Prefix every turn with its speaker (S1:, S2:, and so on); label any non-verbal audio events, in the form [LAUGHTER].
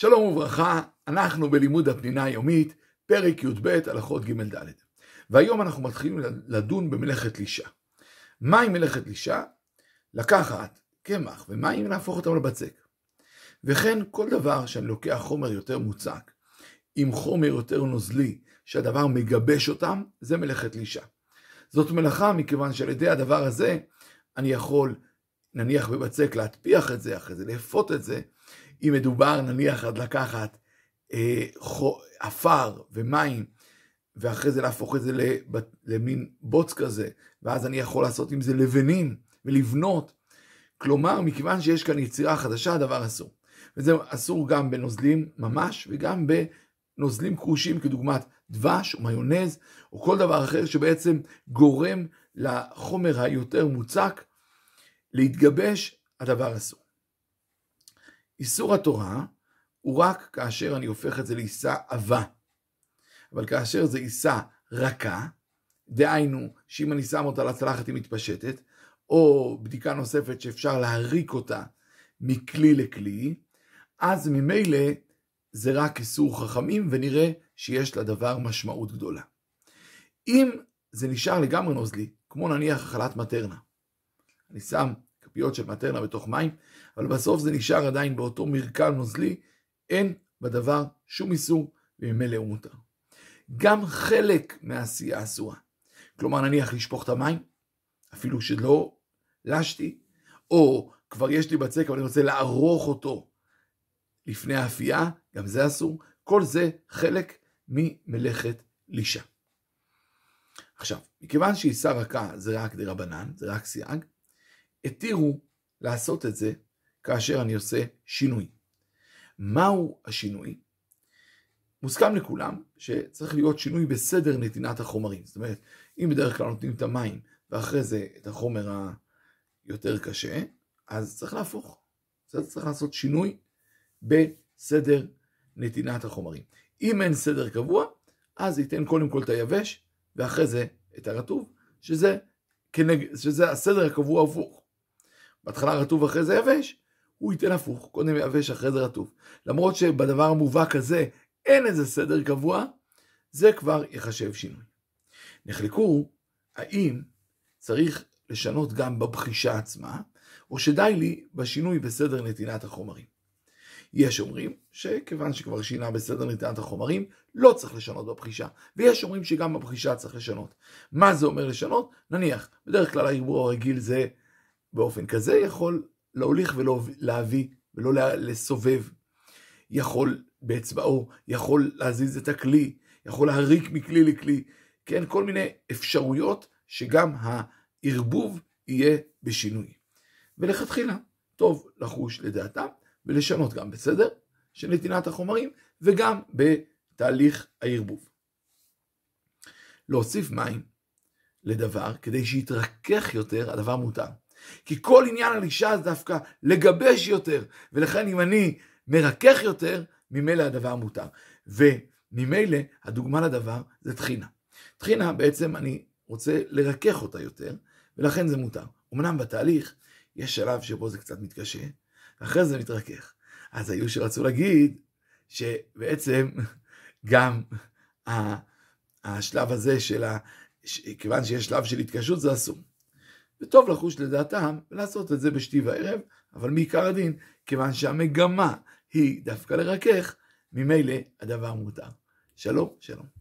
S1: שלום וברכה, אנחנו בלימוד הפנינה היומית, פרק י"ב, הלכות ג' ד'. והיום אנחנו מתחילים לדון במלאכת לישה. מהי מלאכת לישה? לקחת קמח ומים ולהפוך אותם לבצק. וכן כל דבר שאני לוקח חומר יותר מוצק, עם חומר יותר נוזלי, שהדבר מגבש אותם, זה מלאכת לישה. זאת מלאכה מכיוון שעל ידי הדבר הזה אני יכול, נניח בבצק, להטפיח את זה, אחרי זה לאפות את זה, אם מדובר נניח עד לקחת אה, עפר ומים, ואחרי זה להפוך את זה למין בוץ כזה, ואז אני יכול לעשות עם זה לבנים ולבנות. כלומר, מכיוון שיש כאן יצירה חדשה, הדבר אסור. וזה אסור גם בנוזלים ממש, וגם בנוזלים כרושים כדוגמת דבש או מיונז, או כל דבר אחר שבעצם גורם לחומר היותר מוצק להתגבש, הדבר אסור. איסור התורה הוא רק כאשר אני הופך את זה לעיסה עבה. אבל כאשר זה עיסה רכה, דהיינו שאם אני שם אותה לצלחת היא מתפשטת, או בדיקה נוספת שאפשר להריק אותה מכלי לכלי, אז ממילא זה רק איסור חכמים ונראה שיש לדבר משמעות גדולה. אם זה נשאר לגמרי נוזלי, כמו נניח אכלת מטרנה, אני שם כפיות של מטרנה בתוך מים, אבל בסוף זה נשאר עדיין באותו מרקל נוזלי, אין בדבר שום איסור, וממילא הוא מותר. גם חלק מהעשייה אסורה. כלומר, נניח לשפוך את המים, אפילו שלא לשתי, או כבר יש לי בצק, אבל אני רוצה לערוך אותו לפני האפייה, גם זה אסור. כל זה חלק ממלאכת לישה. עכשיו, מכיוון שעיסה רכה זה רק דרבנן, זה רק סייג, התירו לעשות את זה כאשר אני עושה שינוי. מהו השינוי? מוסכם לכולם שצריך להיות שינוי בסדר נתינת החומרים. זאת אומרת, אם בדרך כלל נותנים את המים ואחרי זה את החומר היותר קשה, אז צריך להפוך. צריך לעשות שינוי בסדר נתינת החומרים. אם אין סדר קבוע, אז ייתן קודם כל את היבש, ואחרי זה את הרטוב, שזה, כנג... שזה הסדר הקבוע הפוך. בהתחלה רטוב אחרי זה יבש, הוא ייתן הפוך, קודם יבש אחרי זה רטוב. למרות שבדבר המובהק הזה אין איזה סדר קבוע, זה כבר יחשב שינוי. נחלקו האם צריך לשנות גם בבחישה עצמה, או שדי לי בשינוי בסדר נתינת החומרים. יש אומרים שכיוון שכבר שינה בסדר נתינת החומרים, לא צריך לשנות בבחישה, ויש אומרים שגם בבחישה צריך לשנות. מה זה אומר לשנות? נניח, בדרך כלל הערבור הרגיל זה באופן כזה יכול להוליך ולהביא ולא לסובב. יכול באצבעו, יכול להזיז את הכלי, יכול להריק מכלי לכלי. כן, כל מיני אפשרויות שגם הערבוב יהיה בשינוי. ולכתחילה, טוב לחוש לדעתם ולשנות גם בסדר של נתינת החומרים וגם בתהליך הערבוב. להוסיף מים לדבר כדי שיתרכך יותר, הדבר מותר. כי כל עניין הלישה זה דווקא לגבש יותר, ולכן אם אני מרכך יותר, ממילא הדבר מותר. וממילא הדוגמה לדבר זה טחינה. טחינה בעצם אני רוצה לרכך אותה יותר, ולכן זה מותר. אמנם בתהליך יש שלב שבו זה קצת מתקשה, ואחרי זה מתרכך. אז היו שרצו להגיד שבעצם [LAUGHS] גם השלב הזה של ה... כיוון שיש שלב של התקשות זה אסור. וטוב לחוש לדעתם ולעשות את זה בשתי וערב, אבל מעיקר הדין, כיוון שהמגמה היא דווקא לרכך, ממילא הדבר מותר. שלום, שלום.